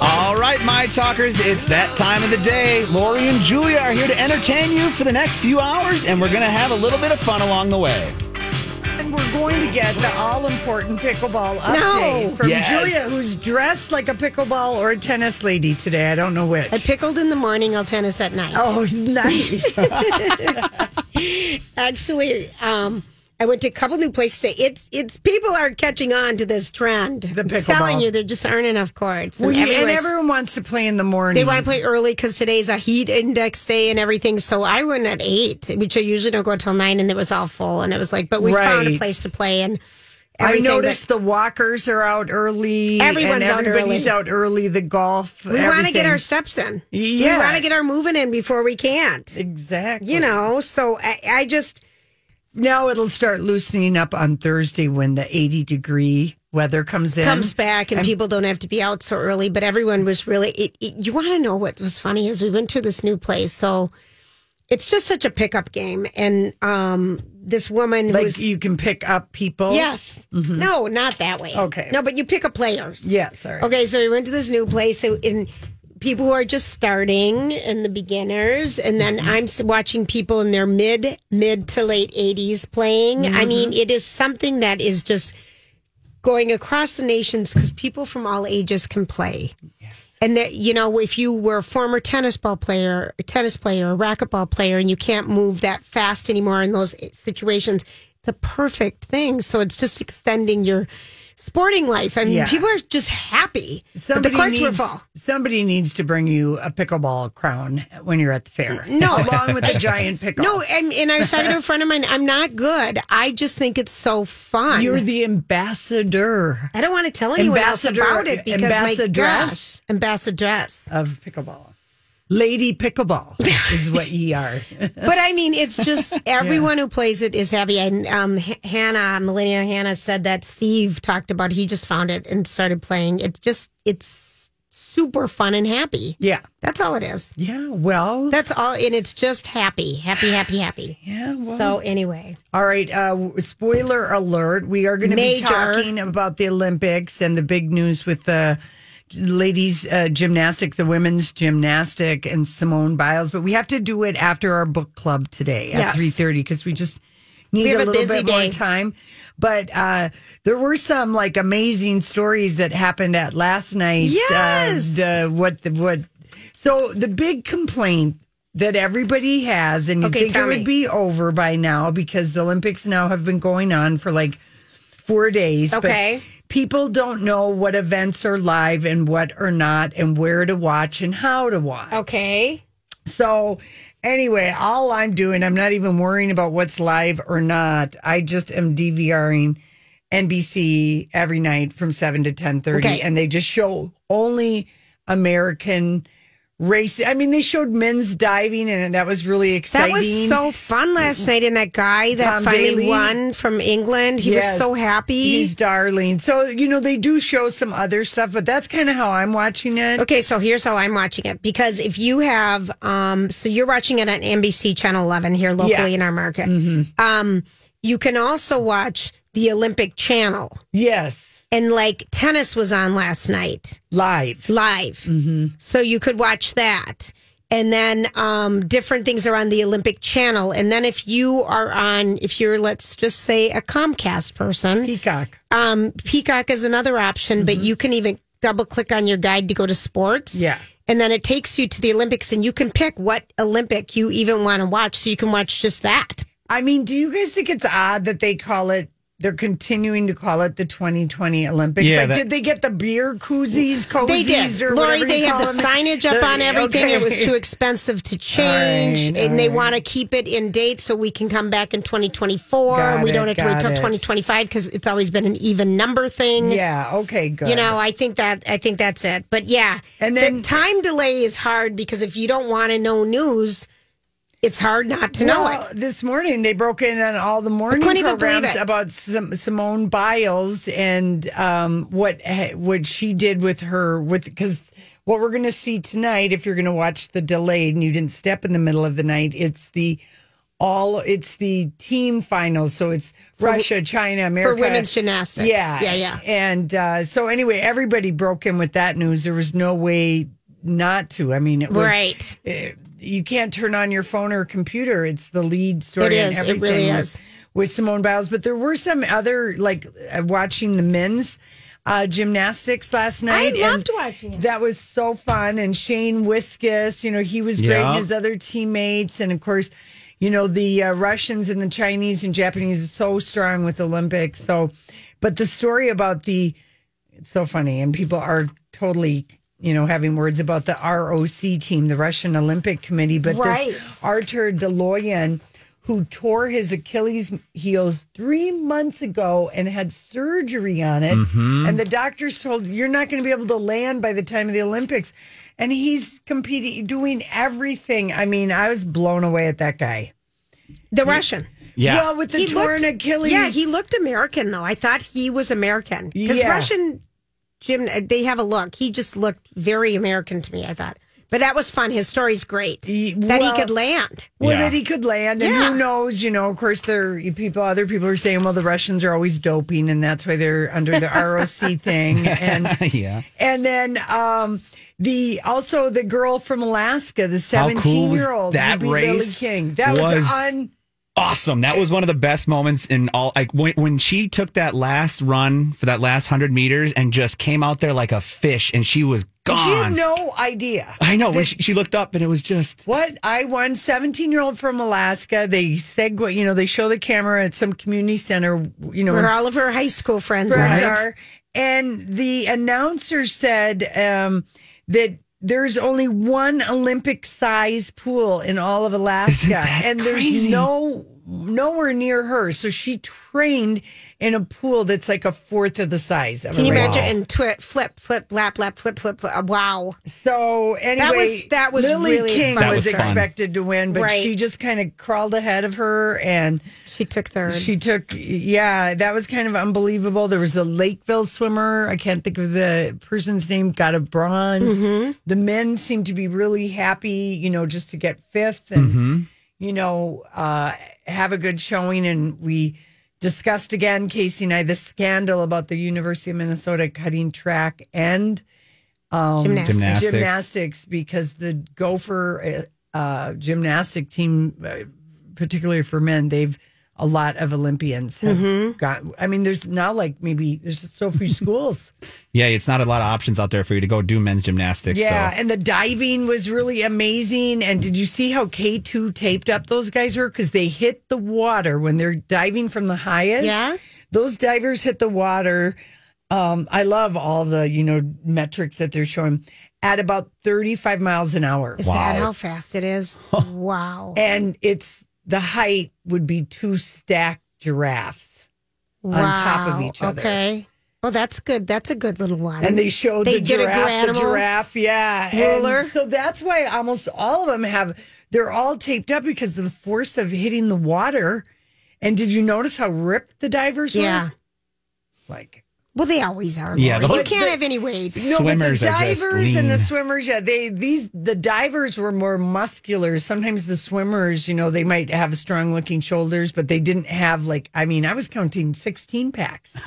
All right, my talkers, it's that time of the day. Lori and Julia are here to entertain you for the next few hours, and we're going to have a little bit of fun along the way. And we're going to get the all important pickleball update No. from Yes. Julia, who's dressed like a pickleball or a tennis lady today. I don't know which. I pickled in the morning, I'll tennis at night. oh, nice. Actually, um, I went to a couple new places. It's it's people are catching on to this trend. The I'm pickleball. telling you, there just aren't enough courts. well, you, and everyone wants to play in the morning. they want to play early because today's a heat index day and everything. So I went at eight, which I usually don't go until nine, and it was all full. And it was like, but we found a place to play and. I noticed the walkers are out early. Everyone's and out everybody's early. out early. The golf. we want to get our steps in. Yeah. We want to get our moving in before we can't. exactly. You know, so I, I just now it'll start loosening up on Thursday when the 80 degree weather comes in. comes back and, people don't have to be out so early. But everyone was really. It, it, you want to know what was funny is we went to this new place, so it's just such a pickup game. And um, this woman Like you can pick up people. yes, Mm-hmm. no, not that way. Okay. no, but you pick up players. Yeah, sorry. Okay, so we went to this new place and people who are just starting and the beginners, and then Mm-hmm. I'm watching people in their mid mid to late 80s playing. Mm-hmm. I mean, it is something that is just going across the nations because people from all ages can play. Yes. And that you know, if you were a former tennis ball player, a tennis player, a racquetball player, and you can't move that fast anymore in those situations, it's a perfect thing. So it's just extending your sporting life. I mean, Yeah. people are just happy. But the Somebody courts were needs, full. somebody needs to bring you a pickleball crown when you're at the fair. No. along with a giant pickle. No, and, and I was talking to a friend of mine. I'm not good. I just think it's so fun. you're the ambassador I don't want to tell anyone else Ambassador- about it because my ambassadress? gosh, ambassadress. of pickleball. Lady pickleball is what ye are. but I mean, it's just everyone who plays it is happy. And um, H- Hannah, Millennia Hannah, said that Steve talked about. He just found it and started playing. It's just it's super fun and happy. Yeah. That's all it is. Yeah. Well. That's all, and it's just happy, happy, happy, happy. yeah. Well. So anyway, All right. Uh, spoiler alert. We are going to be Major. talking about the Olympics and the big news with the ladies uh, gymnastic, the women's gymnastic, and Simone Biles. But we have to do it after our book club today at Yes. three thirty because we just need have a a little busy bit more day. time. But uh, there were some like amazing stories that happened at last night. Yes. Uh, the, what the what? So the big complaint that everybody has, and you Okay, think it tell would be over by now because the Olympics now have been going on for like four days. Okay. People don't know what events are live and what are not, and where to watch and how to watch. okay. So, anyway, all I'm doing, I'm not even worrying about what's live or not. I just am DVRing NBC every night from 7 to 10:30 Okay. and they just show only American race. I mean, they showed men's diving and that was really exciting. That was so fun last night. And that guy that Tom finally Daley. won from England, he Yes. was so happy. He's darling. So, you know, they do show some other stuff, but that's kind of how I'm watching it. Okay, so here's how I'm watching it because if you have, um, so you're watching it on NBC Channel 11 here locally Yeah. Mm-hmm. in our market. Um, you can also watch the Olympic Channel, Yes. And like tennis was on last night Live. live, Mm-hmm. so you could watch that. And then um, different things are on the Olympic Channel. And then if you are on, if you're, let's just say, a Comcast person, Peacock. um, Peacock is another option, but Mm-hmm. you can even double click on your guide to go to sports. Yeah. And then it takes you to the Olympics, and you can pick what Olympic you even want to watch. So you can watch just that. I mean, do you guys think it's odd that they call it? They're continuing to call it the 2020 Olympics. Yeah, like, that- did they get the beer koozies, cozies, They did. or Lori, whatever they you had the them? signage up The- on everything. It was too expensive to change. and they want to keep it in date so we can come back in 2024. Got and we it, don't have to wait got till it. 2025 because it's always been an even number thing. Yeah. Okay. Good. You know, I think that I think that's it. But yeah, And then- the time delay is hard because if you don't want to know news, it's hard not to know it. this morning they broke in on all the morning couldn't even believe programs it. about Sim- Simone Biles and um, what what she did with her with because what we're going to see tonight, if you're going to watch the delayed and you didn't step in the middle of the night, it's the all it's the team finals. So it's Russia, China, America for women's gymnastics. Yeah, Yeah, yeah. And uh, so anyway, everybody broke in with that news. There was no way not to. I mean, it was Right. uh, you can't turn on your phone or computer. It's the lead story. It and is. It everything really with, is. with Simone Biles. But there were some other like uh, watching the men's uh, gymnastics last night. I loved watching it. That was so fun. And Shane Wiskus, you know, he was great. Yeah. And his other teammates, and of course. You know the uh, Russians and the Chinese and Japanese are so strong with Olympics. So, but the story about the it's so funny and people are totally you know having words about the ROC team the Russian Olympic Committee but Right. this Artur Dalaloyan who tore his Achilles heels 3 months ago and had surgery on it mm-hmm. and the doctors told you're not going to be able to land by the time of the Olympics and he's competing doing everything I mean I was blown away at that guy The Russian. Yeah. well with the He torn looked- Achilles Yeah, he looked American though. I thought he was American because Yeah. Russian gym they have a look. He just looked very American to me. I thought, but that was fun. His story's great He- that he could land. Well, Yeah. that he could land, and Yeah. who knows? You know, of course, there are people. Other people are saying, well, the Russians are always doping, and that's why they're under the ROC thing. And yeah. and then um, the also the girl from Alaska, the How cool seventeen-year-old that Lilly race? King. That was, Was- un. Awesome. That was one of the best moments in all. Like when when she took that last run for that last hundred meters and just came out there like a fish, and she was gone. She had no idea. I know when she, she looked up and it was just What I won, seventeen year old from Alaska. They segue, you know, they show the camera at some community center. You know, Where all of her high school friends friends are. are. And the announcer said um, that there's only one Olympic size pool in all of Alaska, Isn't that and there's crazy? no nowhere near her. So she trained in a pool that's like a fourth of the size of Can a you regular- imagine? And twi- flip, flip, lap, lap, flip, flip, flip. Uh, Wow. So anyway, that was- that was Lilly really King fun. Was, was fun. expected to win, but Right. she just kind of crawled ahead of her and. She took third. She took, yeah, that was kind of unbelievable. There was a Lakeville swimmer. I can't think of the person's name, got a bronze. Mm-hmm. The men seemed to be really happy, you know, just to get fifth and, you know, uh, have a good showing. And we discussed again, Casey and I, the scandal about the University of Minnesota cutting track and Gymnastics. Gymnastics. gymnastics because the Gopher uh, uh, gymnastic team, uh, particularly for men, they've a lot of Olympians have Mm-hmm. got. I mean, there's now like maybe there's just so few schools. yeah. It's not a lot of options out there for you to go do men's gymnastics. yeah, so. and the diving was really amazing. And did you see how K two taped up those guys were because they hit the water when they're diving from the highest? Yeah. those divers hit the water. Um, I love all the you know metrics that they're showing at about 35 miles an hour. Is that how fast it is? wow. and it's the height would be two stacked giraffes on top of each other. Okay. Oh, that's good. That's a good little one. And they showed They the giraffe, the giraffe, yeah. And so that's why almost all of them have, they're all taped up because of the force of hitting the water. And did you notice how ripped the divers yeah. were? Like, Well, they always are. Yeah, Yeah, the you can't have any weight. no, Swimmers but the are just divers and the swimmers, yeah, they these the divers were more muscular. Sometimes the swimmers, you know, they might have strong looking shoulders, but they didn't have like I mean, I was counting sixteen packs.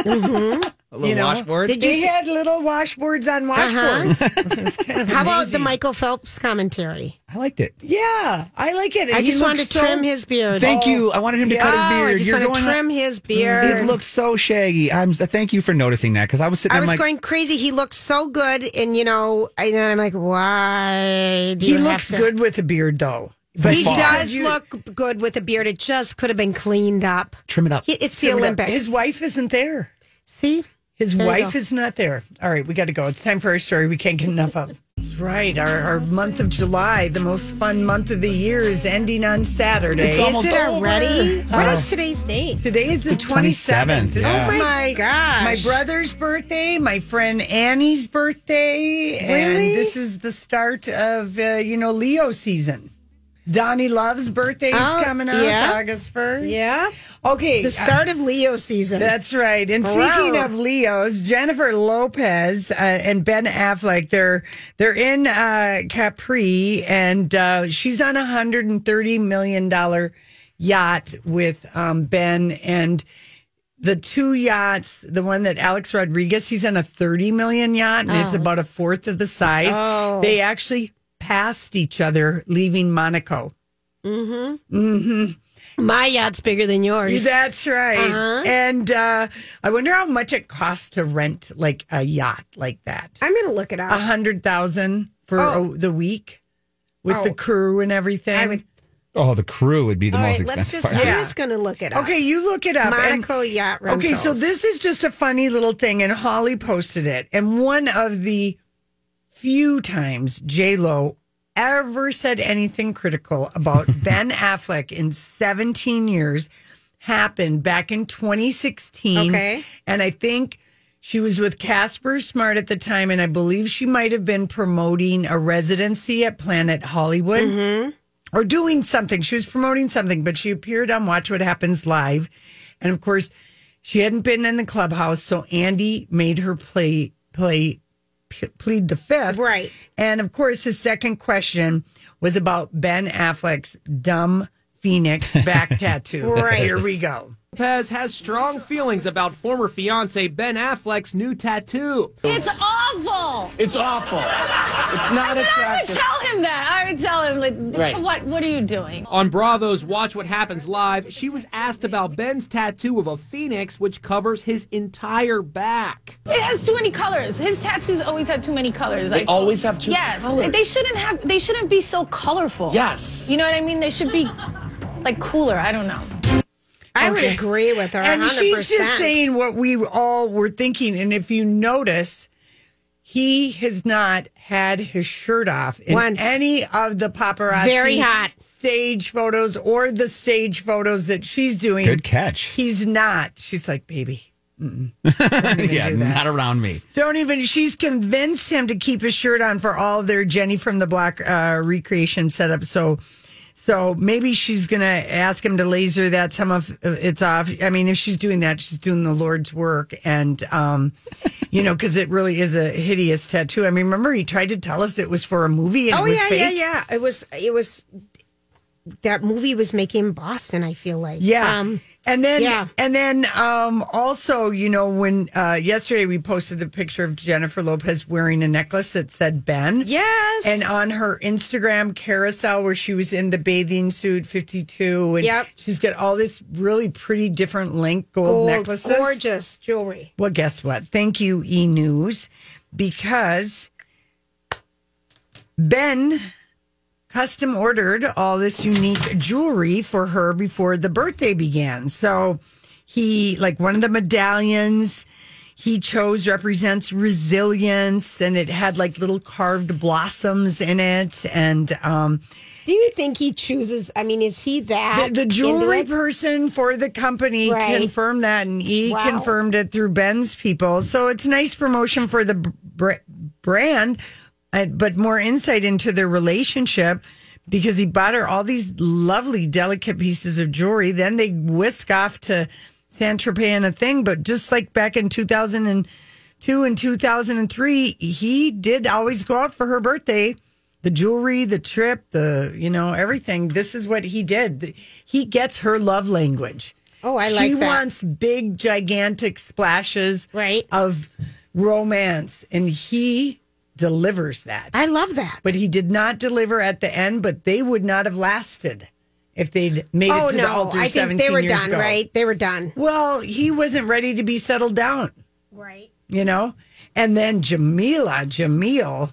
Mm-hmm. A little You know? washboard. Did you They see- had little washboards on uh-huh. washboards. It was kind of How about the. Michael Phelps commentary? I liked it. Yeah, I like it. I He just wanted to so- trim his beard. Thank you. Oh. I wanted him to cut his Oh, beard. I just You're want to going trim his beard. It looks so shaggy. I'm. Thank you for noticing that because I was sitting I was like, going crazy. He looks so good, and you know, and then I'm like, why? Do He you have looks to- good with a beard, though. But He far. does You- look good with a beard. It just could have been cleaned up. trim it up. He- It's the Trim it up. Olympics. His wife isn't there. See, His There wife is not there. All right, we got to go. It's time for our story. We can't get enough of. That's right. Our, our month of July, the most fun month of the year, is ending on Saturday. It's is almost it already? over. What Oh. is today's date? Today is the 27th. 27th, This yeah. is Oh my my, gosh. my brother's birthday, my friend Annie's birthday, and Really? this is the start of, uh, you know, Leo season. Donnie Love's birthday is Oh, coming up yeah. August 1st. Yeah, Okay. the start of Leo season. That's right. And speaking of Leos, Jennifer Lopez uh, and Ben Affleck, they're they're in uh, Capri, and uh, she's on a hundred and thirty million dollar yacht with um, Ben and. The two yachts, the one that Alex Rodriguez, he's on a 30 million yacht and it's about a fourth of the size. Oh. They actually passed each other leaving Monaco. My yacht's bigger than yours. That's right. Uh-huh. And uh, I wonder how much it costs to rent like a yacht like that. I'm going to look it up. A up. hundred thousand for Oh. uh, the week with the Oh. crew and everything. I would- oh, the crew would be the All most right, let's expensive just. part. I'm just going to look it up. okay, you look it up. and- Monaco yacht rentals. Okay, so this is just a funny little thing, and Holly posted it. And one of the few times J Lo ever said anything critical about Ben Affleck in 17 years happened back in 2016. Okay. and I think. She was with Casper Smart at the time, and I believe she might have been promoting a residency at Planet Hollywood Mm-hmm. or doing something. She was promoting something, but she appeared on Watch What Happens Live. And of course, she hadn't been in the clubhouse, so Andy made her play play p- plead the fifth. Right. And of course, his second question was about Ben Affleck's dumb phoenix back tattoo. Right. Here we go. Lopez has strong feelings about former fiance Ben Affleck's new tattoo. It's awful. It's awful. It's not I would attractive. tell him that. I would tell him, like, Right. what What are you doing? On Bravo's Watch What Happens Live, she was asked about Ben's tattoo of a phoenix, which covers his entire back. It has too many colors. His tattoos always have too many colors. They always have too many yes, colors. They shouldn't have. They shouldn't be so colorful. Yes. You know what I mean? They should be like cooler. I don't know. I would agree with her. And 100%. she's just saying what we all were thinking. And if you notice, he has not had his shirt off in Once. any of the paparazzi Very hot. stage photos or the stage photos that she's doing. Good catch. He's not. She's like, baby, yeah, not around me. don't even. She's convinced him to keep his shirt on for all their Jenny from the Block uh, recreation setup. So, so maybe she's gonna ask him to laser that some of it's off. I mean, if she's doing that, she's doing the Lord's work, and um, you know, because it really is a hideous tattoo. I mean, remember he tried to tell us it was for a movie and Oh it was yeah, fake. yeah, yeah. It was. It was. That movie was making Boston. I feel like. Yeah. Um, and then yeah. and then um also, you know, when uh yesterday we posted the picture of Jennifer Lopez wearing a necklace that said Ben. yes. And on her Instagram carousel where she was in the bathing suit 52 and Yep. she's got all this really pretty different link gold, Gold, necklaces. gorgeous jewelry. Well, guess what? Thank you, E News, because Ben custom ordered all this unique jewelry for her before the birthday began. So he, like one of the medallions he chose represents resilience and it had like little carved blossoms in it. And, um, Do you think he chooses? I mean, is he that the, the jewelry person for the company Right. confirmed that, and he Wow. confirmed it through Ben's people. So it's nice promotion for the br- brand, uh, but more insight into their relationship because he bought her all these lovely, delicate pieces of jewelry. Then they whisk off to San Tropez and a thing. But just like back in 2002 and 2003, he did always go out for her birthday the jewelry, the trip, the you know everything. This is what he did. He gets her love language, Oh, I like she that. wants big, gigantic splashes Right. of romance, and he delivers that. I love that. but he did not deliver at the end. But they would not have lasted if they'd made oh it to the no, altar. I think they were done. ago. Right? They were done. Well, he wasn't ready to be settled down. Right. You know. And then Jameela, Jamil,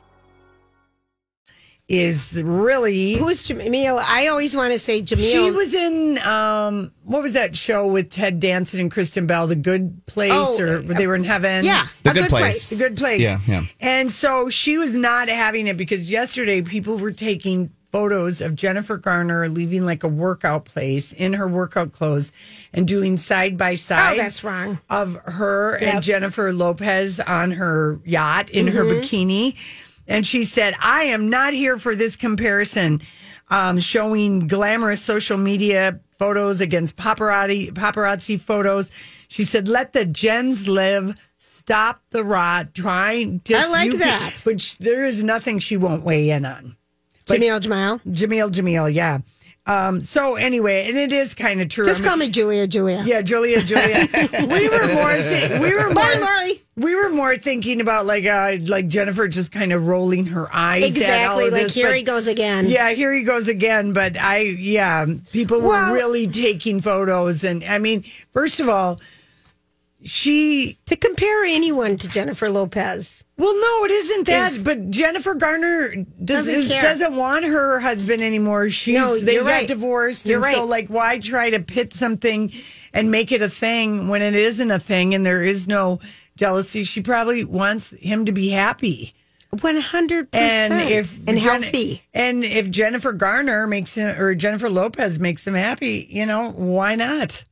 Is really Who's Jamil? I always want to say Jamil. She was in um what was that show with Ted Danson and Kristen Bell, The Good Place, Oh, or they were in heaven? yeah, The a Good good Place. place. The Good Place. Yeah, yeah. And so she was not having it because yesterday people were taking photos of Jennifer Garner leaving like a workout place in her workout clothes and doing side by side. Oh, that's wrong. Of her and Jennifer Lopez on her yacht in her Mm-hmm. bikini. And she said, I am not here for this comparison, um, showing glamorous social media photos against paparazzi, paparazzi photos. She said, let the gens live. Stop the rot. Trying. I like that. But there is nothing she won't weigh in on. Jamil Jamil. Jamil, Jamil, yeah. Um, so anyway, and it is kind of true. Just I mean- call me Julia. Julia. yeah, Julia, Julia. we were more, thi- we were more, Bye, Lori. we were more thinking about like, uh, like Jennifer just kind of rolling her eyes. at all Exactly. Like this, here he goes again. Yeah, here he goes again. But I, yeah, people were really taking photos, and I mean, first of all, she. To compare anyone to Jennifer Lopez. Well, no, it isn't that. Is- but Jennifer Garner does, Doesn't is, doesn't want her husband anymore. She's No, they got right. divorced, You're and so like, why try to pit something and make it a thing when it isn't a thing and there is no jealousy? She probably wants him to be happy. One hundred And percent. if and Jen- healthy. and if Jennifer Garner makes him or Jennifer Lopez makes him happy, you know, why not?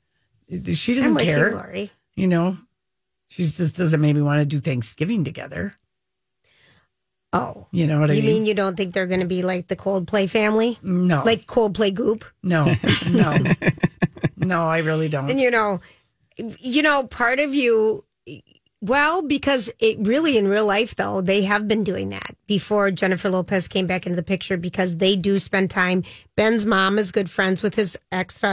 She doesn't care. you, Lori. You know, she just doesn't maybe want to do Thanksgiving together. Oh. You know what I mean? You mean? mean you don't think they're going to be like the Coldplay family? no, Like Coldplay Goop? no, no, no. I really don't. And you know, you know, part of you, well, because it really in real life though, they have been doing that before Jennifer Lopez came back into the picture because they do spend time. Ben's mom is good friends with his ex.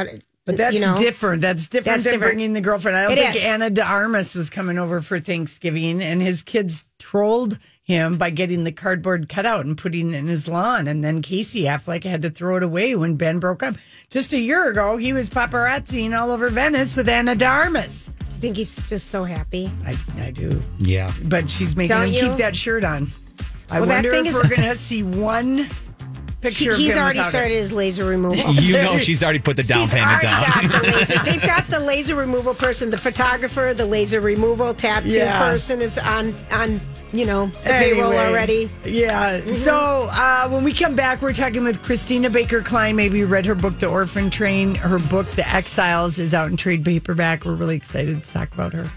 But that's you know, different. That's different That's than different. bringing the girlfriend. I don't It think is. Ana de Armas was coming over for Thanksgiving, and his kids trolled him by getting the cardboard cutout and putting it in his lawn. And then Casey Affleck had to throw it away when Ben broke up. Just a year ago, he was paparazziing all over Venice with Ana de Armas. Do you think he's just so happy? I, I do. Yeah. But she's making Don't him you? keep that shirt on. I Well, that wonder thing if is- we're going to see one picture of He's him already without it. started his laser removal. You know she's already put the down He's payment down. got the laser. They've got the laser removal person, the photographer, the laser removal tattoo Yeah. person is on on you know the payroll already. Yeah. So uh, when we come back, we're talking with Christina Baker Kline. Maybe you read her book, The Orphan Train. Her book, The Exiles, is out in trade paperback. We're really excited to talk about her.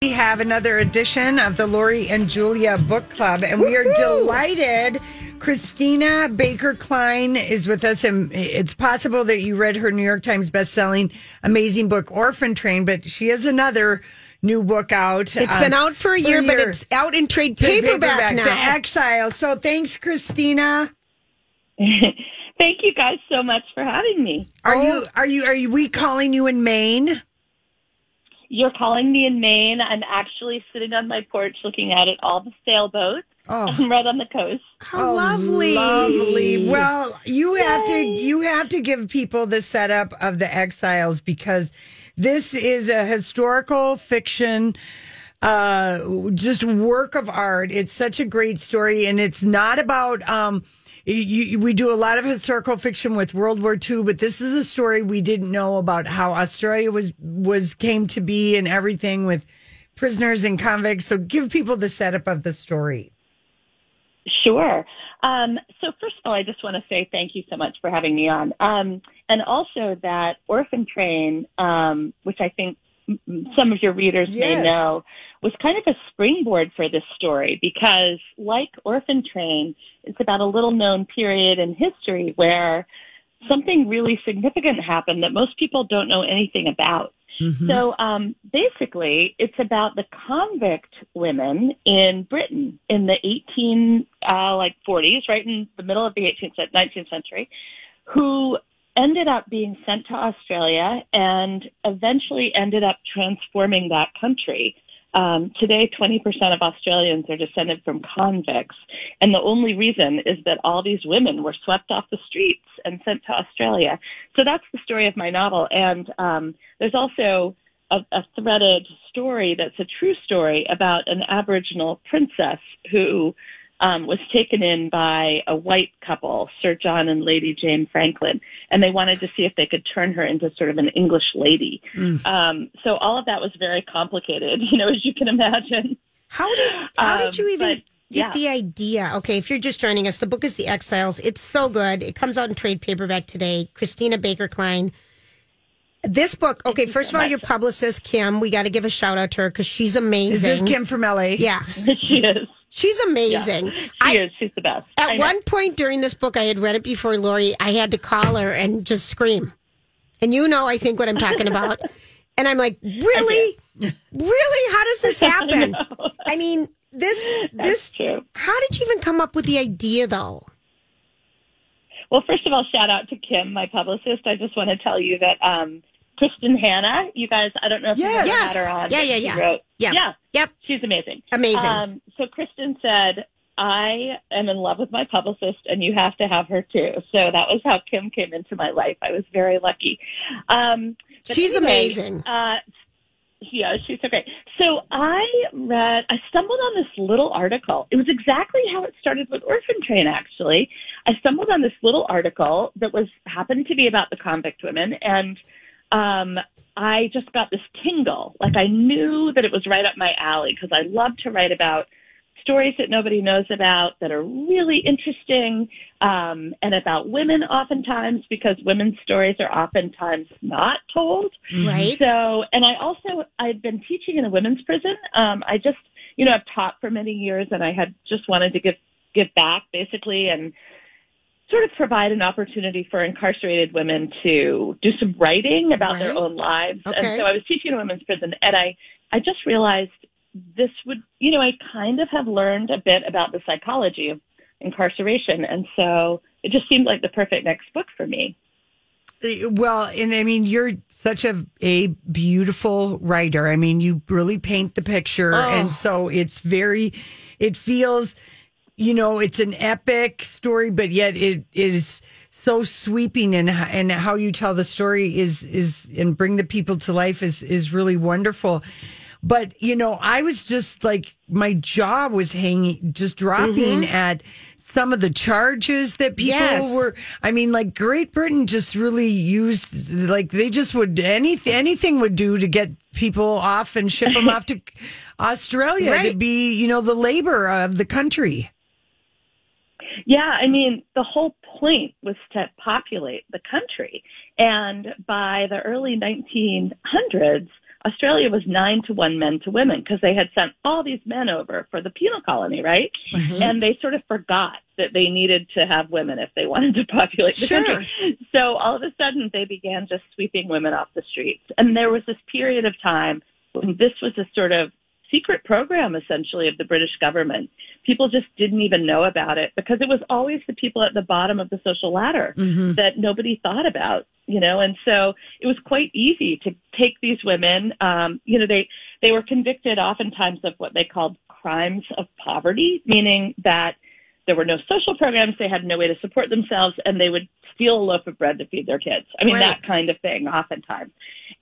We have another edition of the Lori and Julia Book Club, and we are delighted. Christina Baker Kline is with us, and it's possible that you read her New York Times bestselling amazing book, Orphan Train, but she has another new book out. It's uh, been out for a year, but year. it's out in trade Trade paperback, now. The Exile. So thanks, Christina. Thank you guys so much for having me. Are you are you are you we calling you in Maine? You're calling me in Maine. I'm actually sitting on my porch looking out at all the sailboats. Oh. I'm right on the coast. How lovely. Lovely. Well, you have to you have to give people the setup of the exiles because This is a historical fiction, uh, just work of art. It's such a great story, and it's not about. Um, you, we do a lot of historical fiction with World War II, but this is a story we didn't know about how Australia was was came to be and everything with prisoners and convicts. So, give people the setup of the story. Sure. Um, so first of all, I just want to say thank you so much for having me on. Um, and also that Orphan Train, um, which I think some of your readers may know, was kind of a springboard for this story because like Orphan Train, it's about a little known period in history where something really significant happened that most people don't know anything about. So um, basically, it's about the convict women in Britain in the 18 uh, like 40s, right in the middle of the 18th 19th century, who ended up being sent to Australia and eventually ended up transforming that country. Um, today, 20% of Australians are descended from convicts. And the only reason is that all these women were swept off the streets and sent to Australia. So that's the story of my novel. And um, there's also a, a threaded story that's a true story about an Aboriginal princess who um, was taken in by a white couple, Sir John and Lady Jane Franklin, and they wanted to see if they could turn her into sort of an English lady. Um, so all of that was very complicated, you know, as you can imagine. How did how did Um, you even but, get yeah. the idea? Okay, if you're just joining us, the book is The Exiles. It's so good. It comes out in trade paperback today. Christina Baker Kline. This book, okay, first of all, your publicist, Kim, we got to give a shout out to her because she's amazing. Is this Kim from LA? Yeah. she is. She's amazing. Yeah, she is. She's the best. At one point during this book, I had read it before Lori. I had to call her and just scream. And you know, I think what I'm talking about. and I'm like, really? Really? How does this happen? I mean, this, this, how did you even come up with the idea though? Well, first of all, shout out to Kim, my publicist. I just want to tell you that um, Kristin Hannah, you guys, I don't know if Yes. ever Yes. had her on. Yeah, yeah, she yeah. Wrote, Yeah. Yeah. Yep. She's amazing. Amazing. Um, so Kristen said, I am in love with my publicist and you have to have her too. So that was how Kim came into my life. I was very lucky. Um, She's anyway, amazing. Uh, yeah, she's so great. So I read, I stumbled on this little article. It was exactly how it started with Orphan Train, actually. I stumbled on this little article that was happened to be about the convict women, and um, I just got this tingle. Like I knew that it was right up my alley because I love to write about stories that nobody knows about that are really interesting um, and about women oftentimes because women's stories are oftentimes not told Right. so and i also I've been teaching in a women's prison um, i just you know i've taught for many years and i had just wanted to give give back basically and sort of provide an opportunity for incarcerated women to do some writing about their own lives Okay. and so i was teaching in a women's prison and i i just realized this would, you know, I kind of have learned a bit about the psychology of incarceration. And so it just seemed like the perfect next book for me. Uh, well, and I mean, you're such a a beautiful writer. I mean, you really paint the picture, Oh. and so it's very, it feels, you know, it's an epic story, but yet it is so sweeping, and and how you tell the story is is and bring the people to life is is really wonderful. But you know, I was just like my jaw was hanging, just dropping Mhm. at some of the charges that people Yes. were. I mean, like Great Britain just really used, like they just would anything anything would do to get people off and ship them off to Australia to Right. be, you know, the labor of the country. Yeah, I mean, the whole point was to populate the country. And by the early 1900s, Australia was nine to one men to women because they had sent all these men over for the penal colony, right? And they sort of forgot that they needed to have women if they wanted to populate the Sure. country. So all of a sudden they began just sweeping women off the streets. And there was this period of time when this was a sort of secret program essentially of the British government. People just didn't even know about it because it was always the people at the bottom of the social ladder that nobody thought about, you know, and so it was quite easy to take these women, um, you know, they, they were convicted oftentimes of what they called crimes of poverty, meaning that there were no social programs. They had no way to support themselves, and they would steal a loaf of bread to feed their kids. I mean, Right. that kind of thing, oftentimes.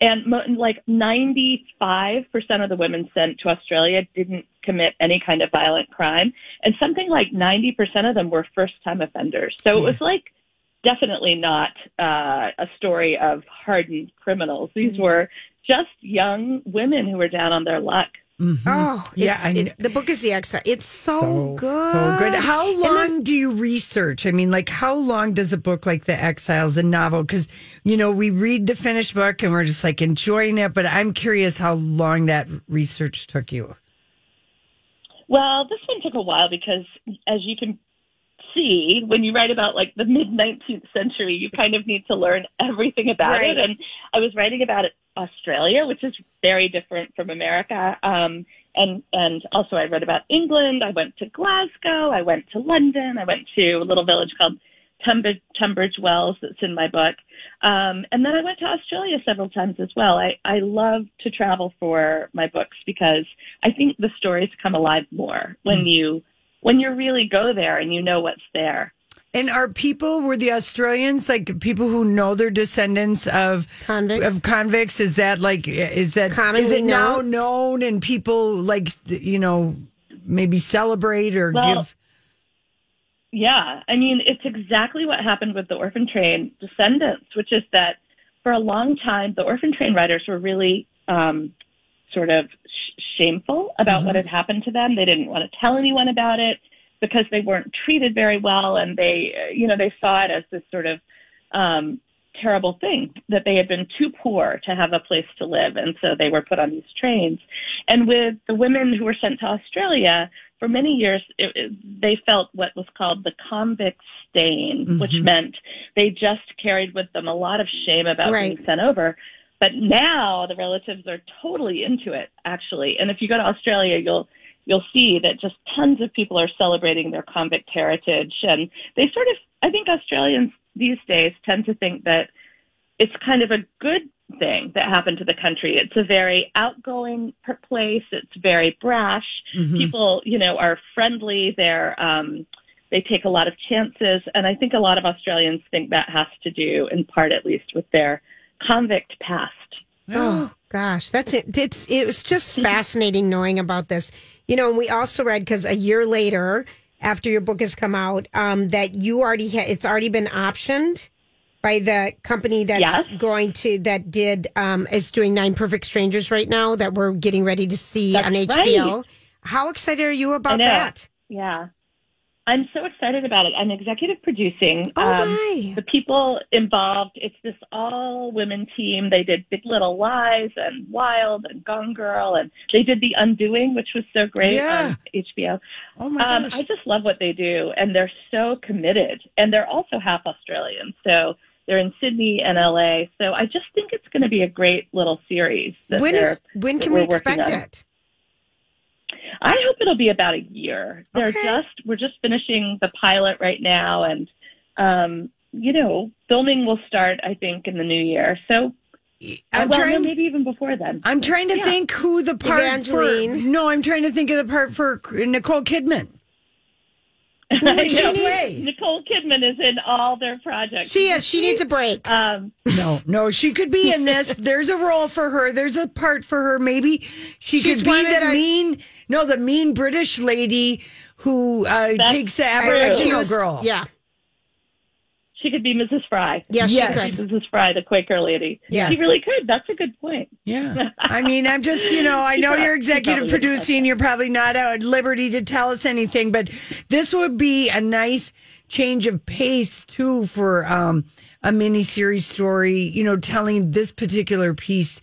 And mo- like 95% of the women sent to Australia didn't commit any kind of violent crime. And something like 90% of them were first time offenders. So it was like definitely not uh, a story of hardened criminals. These were just young women who were down on their luck. Mm-hmm. Oh, Yeah, it's, I it- the book is the exile. It's so, good. So good. How long then- do you research? I mean, like, how long does a book like The Exiles, a novel? Because, you know, we read the finished book and we're just like enjoying it, but I'm curious how long that research took you. Well, this one took a while because, as you can see, when you write about like the mid 19th century, you kind of need to learn everything about Right. it. And I was writing about it, Australia, which is very different from America. Um, and and also I read about England. I went to Glasgow. I went to London. I went to a little village called Tunbridge, Tunbridge Wells that's in my book. Um, and then I went to Australia several times as well. I, I love to travel for my books because I think the stories come alive more when you when you really go there and you know what's there. And are people, were the Australians like people who know their descendants of Convicts? Of convicts? Is that like, is that, is Commonly it now known? known and people like, you know, maybe celebrate or Well, give? Yeah, I mean, it's exactly what happened with the orphan train descendants, which is that for a long time, the orphan train riders were really um, sort of sh- shameful about what had happened to them. They didn't want to tell anyone about it because they weren't treated very well, and they, uh, you know, they saw it as this sort of um, terrible thing that they had been too poor to have a place to live, and so they were put on these trains. And with the women who were sent to Australia, for many years, it, it, they felt what was called the convict stain, which meant they just carried with them a lot of shame about Right. being sent over. But now the relatives are totally into it, actually. And if you go to Australia, you'll you'll see that just tons of people are celebrating their convict heritage, and they sort of, I think Australians these days tend to think that it's kind of a good thing that happened to the country. It's a very outgoing place. It's very brash. People, you know, are friendly. They're, um, they take a lot of chances. And I think a lot of Australians think that has to do, in part at least, with their convict past. Oh gosh, that's it. It's it was just fascinating knowing about this. You know, and we also read because a year later, after your book has come out, um, that you already ha- it's already been optioned by the company that's Yes. going to that did um, is doing Nine Perfect Strangers right now that we're getting ready to see That's on HBO. right. How excited are you about that? Yeah. I'm so excited about it. I'm executive producing. Oh, my. The people involved, it's this all women team. They did Big Little Lies and Wild and Gone Girl, and they did The Undoing, which was so great Yeah. on HBO. Oh my Um, gosh. I just love what they do, and they're so committed. And they're also half Australian, so they're in Sydney and LA. So I just think it's going to be a great little series. When when that can we expect on. it? I hope it'll be about a year. They're Okay. just we're just finishing the pilot right now, and um, you know, filming will start I think in the new year. So I'm well, no, trying. maybe even before then. I'm trying to Yeah. think who the part Evangeline. for. No, I'm trying to think of the part for Nicole Kidman. Who would she I Nicole Kidman is in all their projects. She is. She needs a break. Um, No, no, she could be in this. There's a role for her. There's a part for her. Maybe she She's could be the the- mean, no, the mean British lady who uh, That's takes the. Aboriginal girl. Yeah. She could be Mrs. Fry. Yes, Yes. she could. Mrs. Fry, the Quaker lady. Yes. She really could. That's a good point. Yeah. I mean, I'm just, you know, I know prob- you're executive producing. You're probably not at liberty to tell us anything, but this would be a nice change of pace, too, for um, a miniseries story, you know, telling this particular piece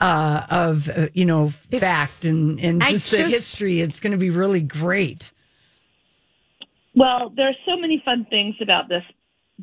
uh, of, uh, you know, It's- fact and, and I just the history. It's going to be really great. Well, there are so many fun things about this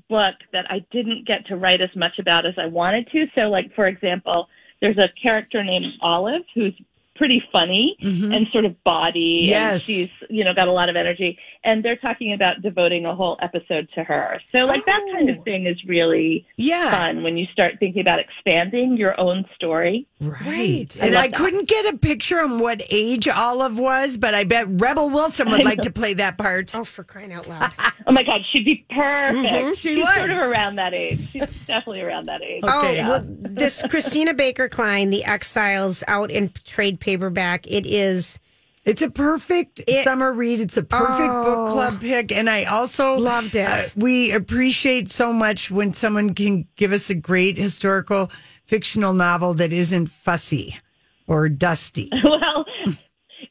book that I didn't get to write as much about as I wanted to. So, like, for example, there's a character named Olive who's pretty funny mm-hmm. and sort of baudy. Yes. And she's, you know, got a lot of energy. And they're talking about devoting a whole episode to her. So like that kind of thing is really Yeah. fun when you start thinking about expanding your own story. Right. I and I that. couldn't get a picture on what age Olive was, but I bet Rebel Wilson would like to play that part. Oh, for crying out loud. Oh my God, she'd be perfect. Mhm. She She's would. sort of around that age. She's definitely around that age. Oh, Yeah. well, this Christina Baker Kline, The Exiles, out in trade paperback. It is. It's a perfect summer read. It's a perfect book club pick, and I also Oh. loved it. uh, we appreciate so much when someone can give us a great historical fictional novel that isn't fussy or dusty. well,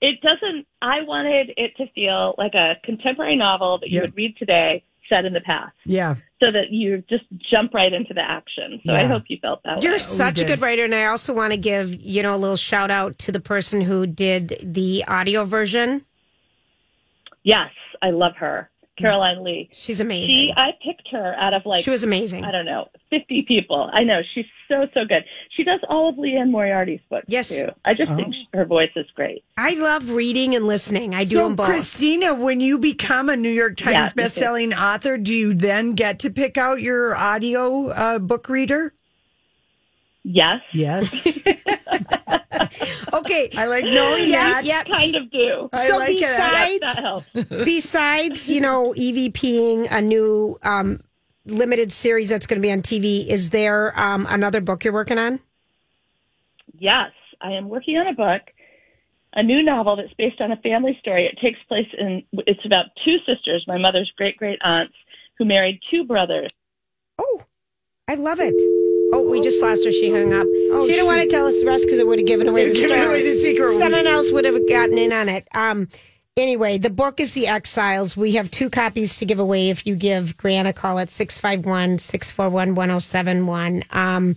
it doesn't. I wanted it to feel like a contemporary novel that you Yep. would read today, set in the past, Yeah. so that you just jump right into the action. So I hope you felt that You're way. Oh, such a good writer, and I also want to give you know a little shout out to the person who did the audio version. Yes, I love her, Caroline Lee. She's amazing. She, I picked her out of like She was amazing. I don't know, fifty people. I know she's so so good. She does all of Liane Moriarty's books Yes. too. I just think Oh. her voice is great. I love reading and listening. I do so, them both. Christina, when you become a New York Times me too. best-selling author, do you then get to pick out your audio uh, book reader? Yes. Yes. okay, I like knowing Yeah, that. yeah. Kind of do. I so like it. besides, That helps. besides you know EVPing a new um, limited series that's going to be on TV, is there um, another book you're working on? Yes, I am working on a book, a new novel that's based on a family story. It takes place in, it's about two sisters, my mother's great great aunts, who married two brothers. Oh, I love it. Oh, we just lost her. She hung up. Oh, she didn't want to tell us the rest because it would have given away the Given away the secret. Someone else would have gotten in on it. Um. Anyway, the book is The Exiles. We have two copies to give away if you give Grant a call at 651 641 1071. Um,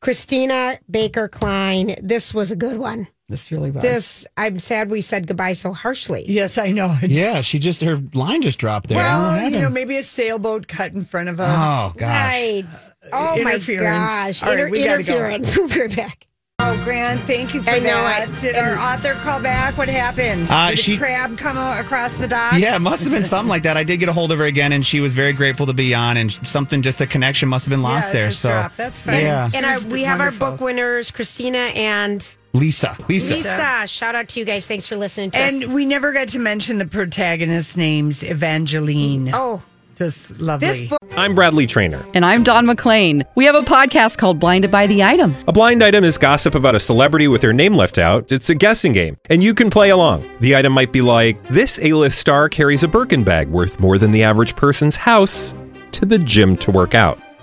Christina Baker Kline, this was a good one. This really was. This, I'm sad we said goodbye so harshly. Yes, I know. It's- Yeah, she just her line just dropped there. I don't know what Well, you know, maybe a sailboat cut in front of a Oh gosh. Right. Oh my gosh. All right, Inter- we gotta go. interference. We'll be right back. Oh, Grant, thank you for I know that. it. Did our author call back? What happened? Uh, Did she- a crab come across the dock? Yeah, it must have been something like that. I did get a hold of her again, and she was very grateful to be on, and something just a connection must have been lost Yeah, it there. just so dropped. That's fine. Yeah, And our, we have our book winners, Christina and Lisa, Lisa. Lisa. Shout out to you guys. Thanks for listening to us. And we never got to mention the protagonist's names, Evangeline. Oh, just lovely. this book. I'm Bradley Trainer. And I'm Don McClain. We have a podcast called Blinded by the Item. A blind item is gossip about a celebrity with their name left out. It's a guessing game, and you can play along. The item might be like this: A-list star carries a Birkin bag worth more than the average person's house to the gym to work out.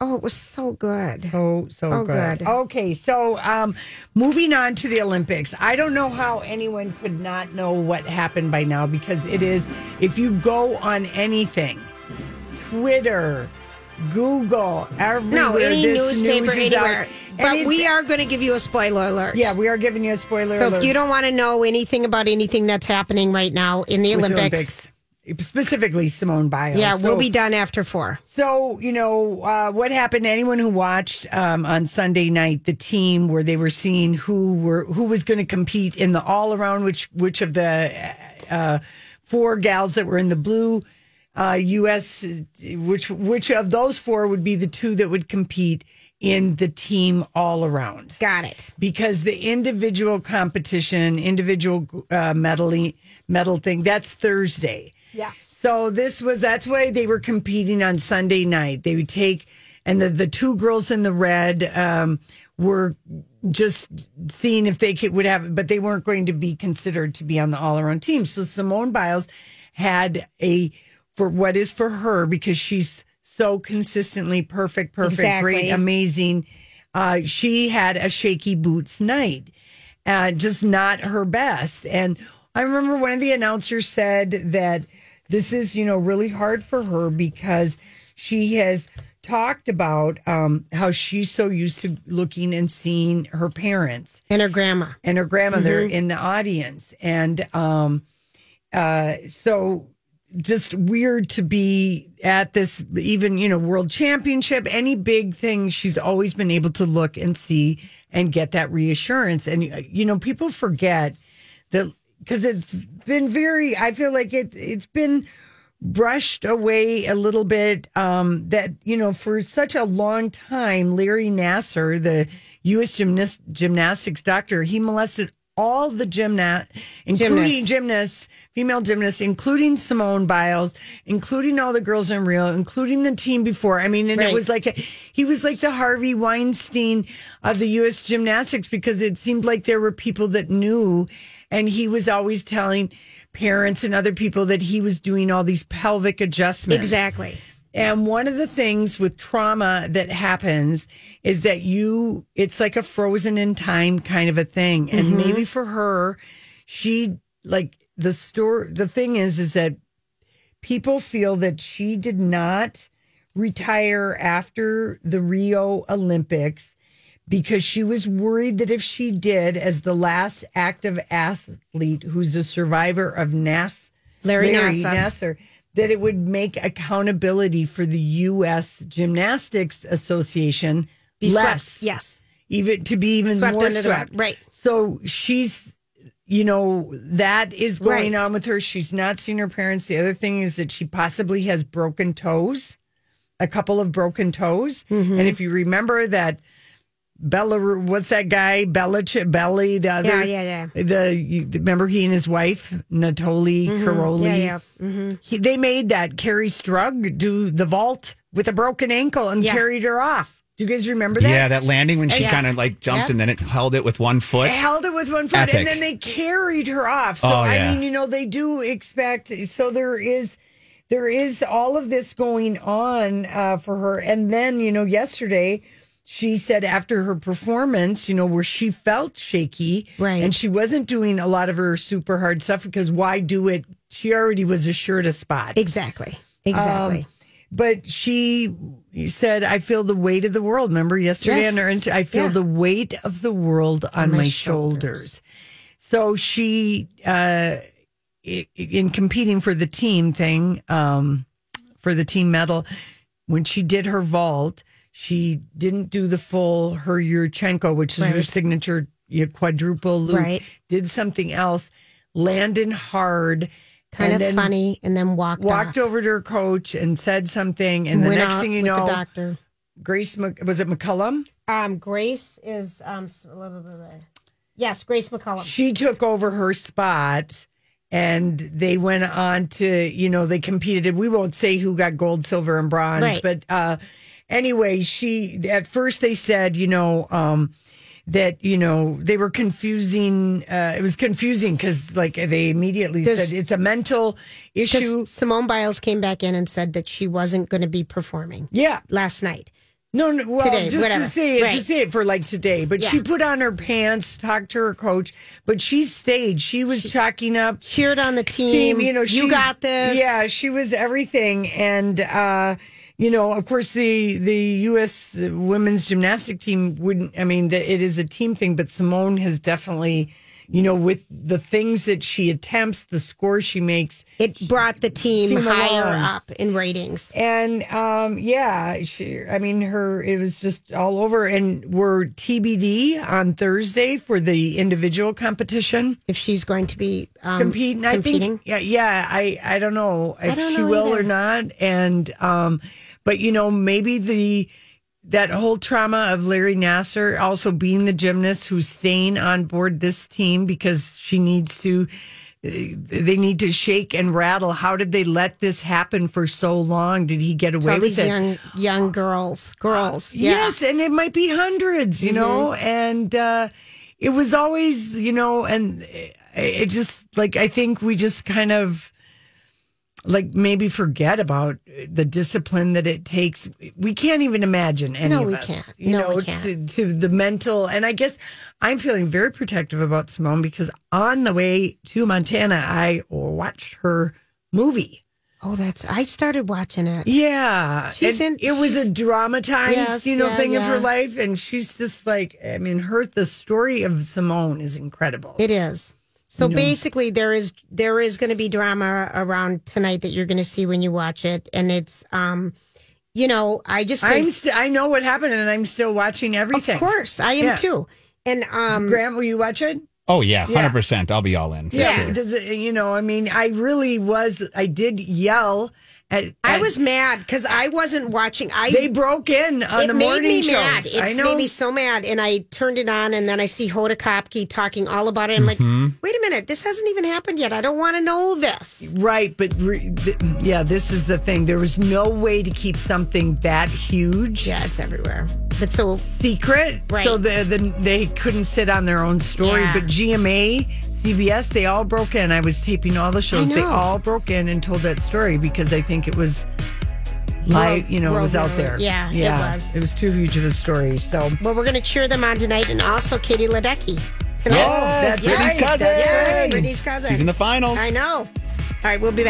Oh, it was so good. So so Oh, good. good. Okay, so um, moving on to the Olympics. I don't know how anyone could not know what happened by now because it is. If you go on anything, Twitter, Google, everywhere, No, any newspaper, news out. anywhere. And But we are going to give you a spoiler alert. Yeah, we are giving you a spoiler So alert. if you don't want to know anything about anything that's happening right now in the with Olympics, specifically Simone Biles. yeah, we'll So- be done after four. So, you know, uh, what happened? To anyone who watched um, on Sunday night the team where they were seeing who were who was going to compete in the all around, which which of the uh, four gals that were in the blue uh, U.S. which which of those four would be the two that would compete in the team all around? Got it. Because the individual competition, individual uh, medal medal thing, that's Thursday. Yes. So this was that's why they were competing on Sunday night. They would take and the the two girls in the red um, were just seeing if they could would have, but they weren't going to be considered to be on the all around team. So Simone Biles had a for what is for her because she's so consistently perfect, perfect, Exactly. great, amazing. Uh, she had a shaky boots night, uh, just not her best. And I remember one of the announcers said that this is, you know, really hard for her because she has talked about um, how she's so used to looking and seeing her parents. And her grandma. And her grandmother Mhm. in the audience, and um, uh, so just weird to be at this even you know world championship any big thing she's always been able to look and see and get that reassurance. And you know people forget that because it's been very i feel like it it's been brushed away a little bit um that you know for such a long time larry nassar the us gymnast, gymnastics doctor he molested all the gymnast including Gymnasts. gymnasts female gymnasts including simone biles including all the girls in rio including the team before i mean and it was like a, he was like the harvey weinstein of the us gymnastics because it seemed like there were people that knew and he was always telling parents and other people that he was doing all these pelvic adjustments Exactly. and one of the things with trauma that happens is that you, it's like a frozen in time kind of a thing. And Mhm. maybe for her, she, like the store, the thing is, is that people feel that she did not retire after the Rio Olympics because she was worried that if she did, as the last active athlete who's a survivor of Nas, Larry Nassar. Nasser, that it would make accountability for the U.S. Gymnastics Association Be swept. less. Yes. Even to be even Swept more swept. Right. So she's, you know, that is going Right. on with her. She's not seen her parents. The other thing is that she possibly has broken toes, a couple of broken toes. Mm-hmm. And if you remember that Bella, what's that guy? Belich, Belly, the other. Yeah, yeah, yeah. The, you, remember he and his wife, Natoli Mhm. Karolyi? Yeah, yeah. Mm-hmm. He, they made that Kerri Strug do the vault with a broken ankle and Yeah. carried her off. Do you guys remember that? Yeah, that landing when she Yes. kind of like jumped Yep. and then it held it with one foot. They held it with one foot Epic. and then they carried her off. So Oh, I mean, you know, they do expect so there is there is all of this going on uh, for her. And then, you know, yesterday she said after her performance, you know, where she felt shaky. Right. And she wasn't doing a lot of her super hard stuff because why do it? She already was assured a spot. Exactly. Exactly. Um, but she said, I feel the weight of the world. Remember yesterday Yes. on her Insta, I feel Yeah. the weight of the world on, my my, shoulders. So she, uh, in competing for the team thing, um, for the team medal, when she did her vault, she didn't do the full her Yurchenko, which is her signature quadruple loop. Right. Did something else, landed hard. kind and of funny, and then walked walked off. over to her coach and said something, and the next thing you know, the doctor. Grace was it McCallum? Um, Grace is um, blah, blah, blah, blah. yes, Grace McCallum. She took over her spot, and they went on to you know they competed. We won't say who got gold, silver, and bronze, Right. but uh, anyway, she at first they said you know. Um, that you know they were confusing uh it was confusing because like they immediately said it's a mental issue Simone Biles came back in and said that she wasn't going to be performing. Yeah. last night. No, no, well, Today, just whatever. to say it, to Right. say it for like today. But she Yeah. put on her pants, talked to her coach, but she stayed. She was chalking up, cheered on the team. You know, You got this. Yeah, she was everything, and uh, you know, of course, the the U.S. women's gymnastic team wouldn't. I mean, the, it is a team thing, but Simone has definitely. You know, with the things that she attempts, the score she makes, It brought the team, Team higher along. up in ratings. And um, yeah, she, I mean, her, it was just all over. And we're TBD on Thursday for the individual competition. If she's going to be um, competing, I competing. think, yeah, yeah, I, I don't know if don't she know will either. or not. And, um, but you know, maybe the, that whole trauma of Larry Nassar also being the gymnast who's staying on board this team because she needs to uh, they need to shake and rattle. How did they let this happen for so long? Did he get away all with it? young young girls, girls. Uh, yeah. Yes, and it might be hundreds, you know, mm-hmm. and uh, it was always, you know, and it- it just like I think we just kind of like maybe forget about the discipline that it takes. We can't even imagine any No, of we us, can't. you No, know, we can't. to the mental. And I guess I'm feeling very protective about Simone because on the way to Montana, I watched her movie. Oh, that's. I started watching it. Yeah, She's in- it was a dramatized, Yes, you know, yeah, thing of her life, and she's just like, I mean, her the story of Simone is incredible. It is. So You know. basically, there is there is going to be drama around tonight that you're going to see when you watch it, and it's um, you know, I just think, I'm still, I know what happened, and I'm still watching everything. of course I am Yeah. too, and um, Grant, will you watch it? Oh yeah, Yeah. hundred percent. I'll be all in for yeah, sure. does it? You know, I mean, I really was. I did yell at. I was mad because I wasn't watching. I They broke in on it the made morning me shows. mad. I It know. made me so mad, and I turned it on, and then I see Hoda Kotb talking all about it. I'm like, Mhm. wait a minute, this hasn't even happened yet. I don't want to know this. Right, but re- th- yeah, this is the thing. There was no way to keep something that huge. Yeah, it's everywhere. But so secret, Right. so the, the they couldn't sit on their own story. Yeah. But GMA, CBS, they all broke in. I was taping all the shows. They all broke in and told that story because I think it was live. You know, it was out there. Yeah, it was. It was too huge of a story. So Well, we're going to cheer them on tonight, and also Katie Ledecky tonight. Oh, Yes, Brittany's cousin. That's right, Brittany's cousin. She's in the finals. I know. All right, we'll be back.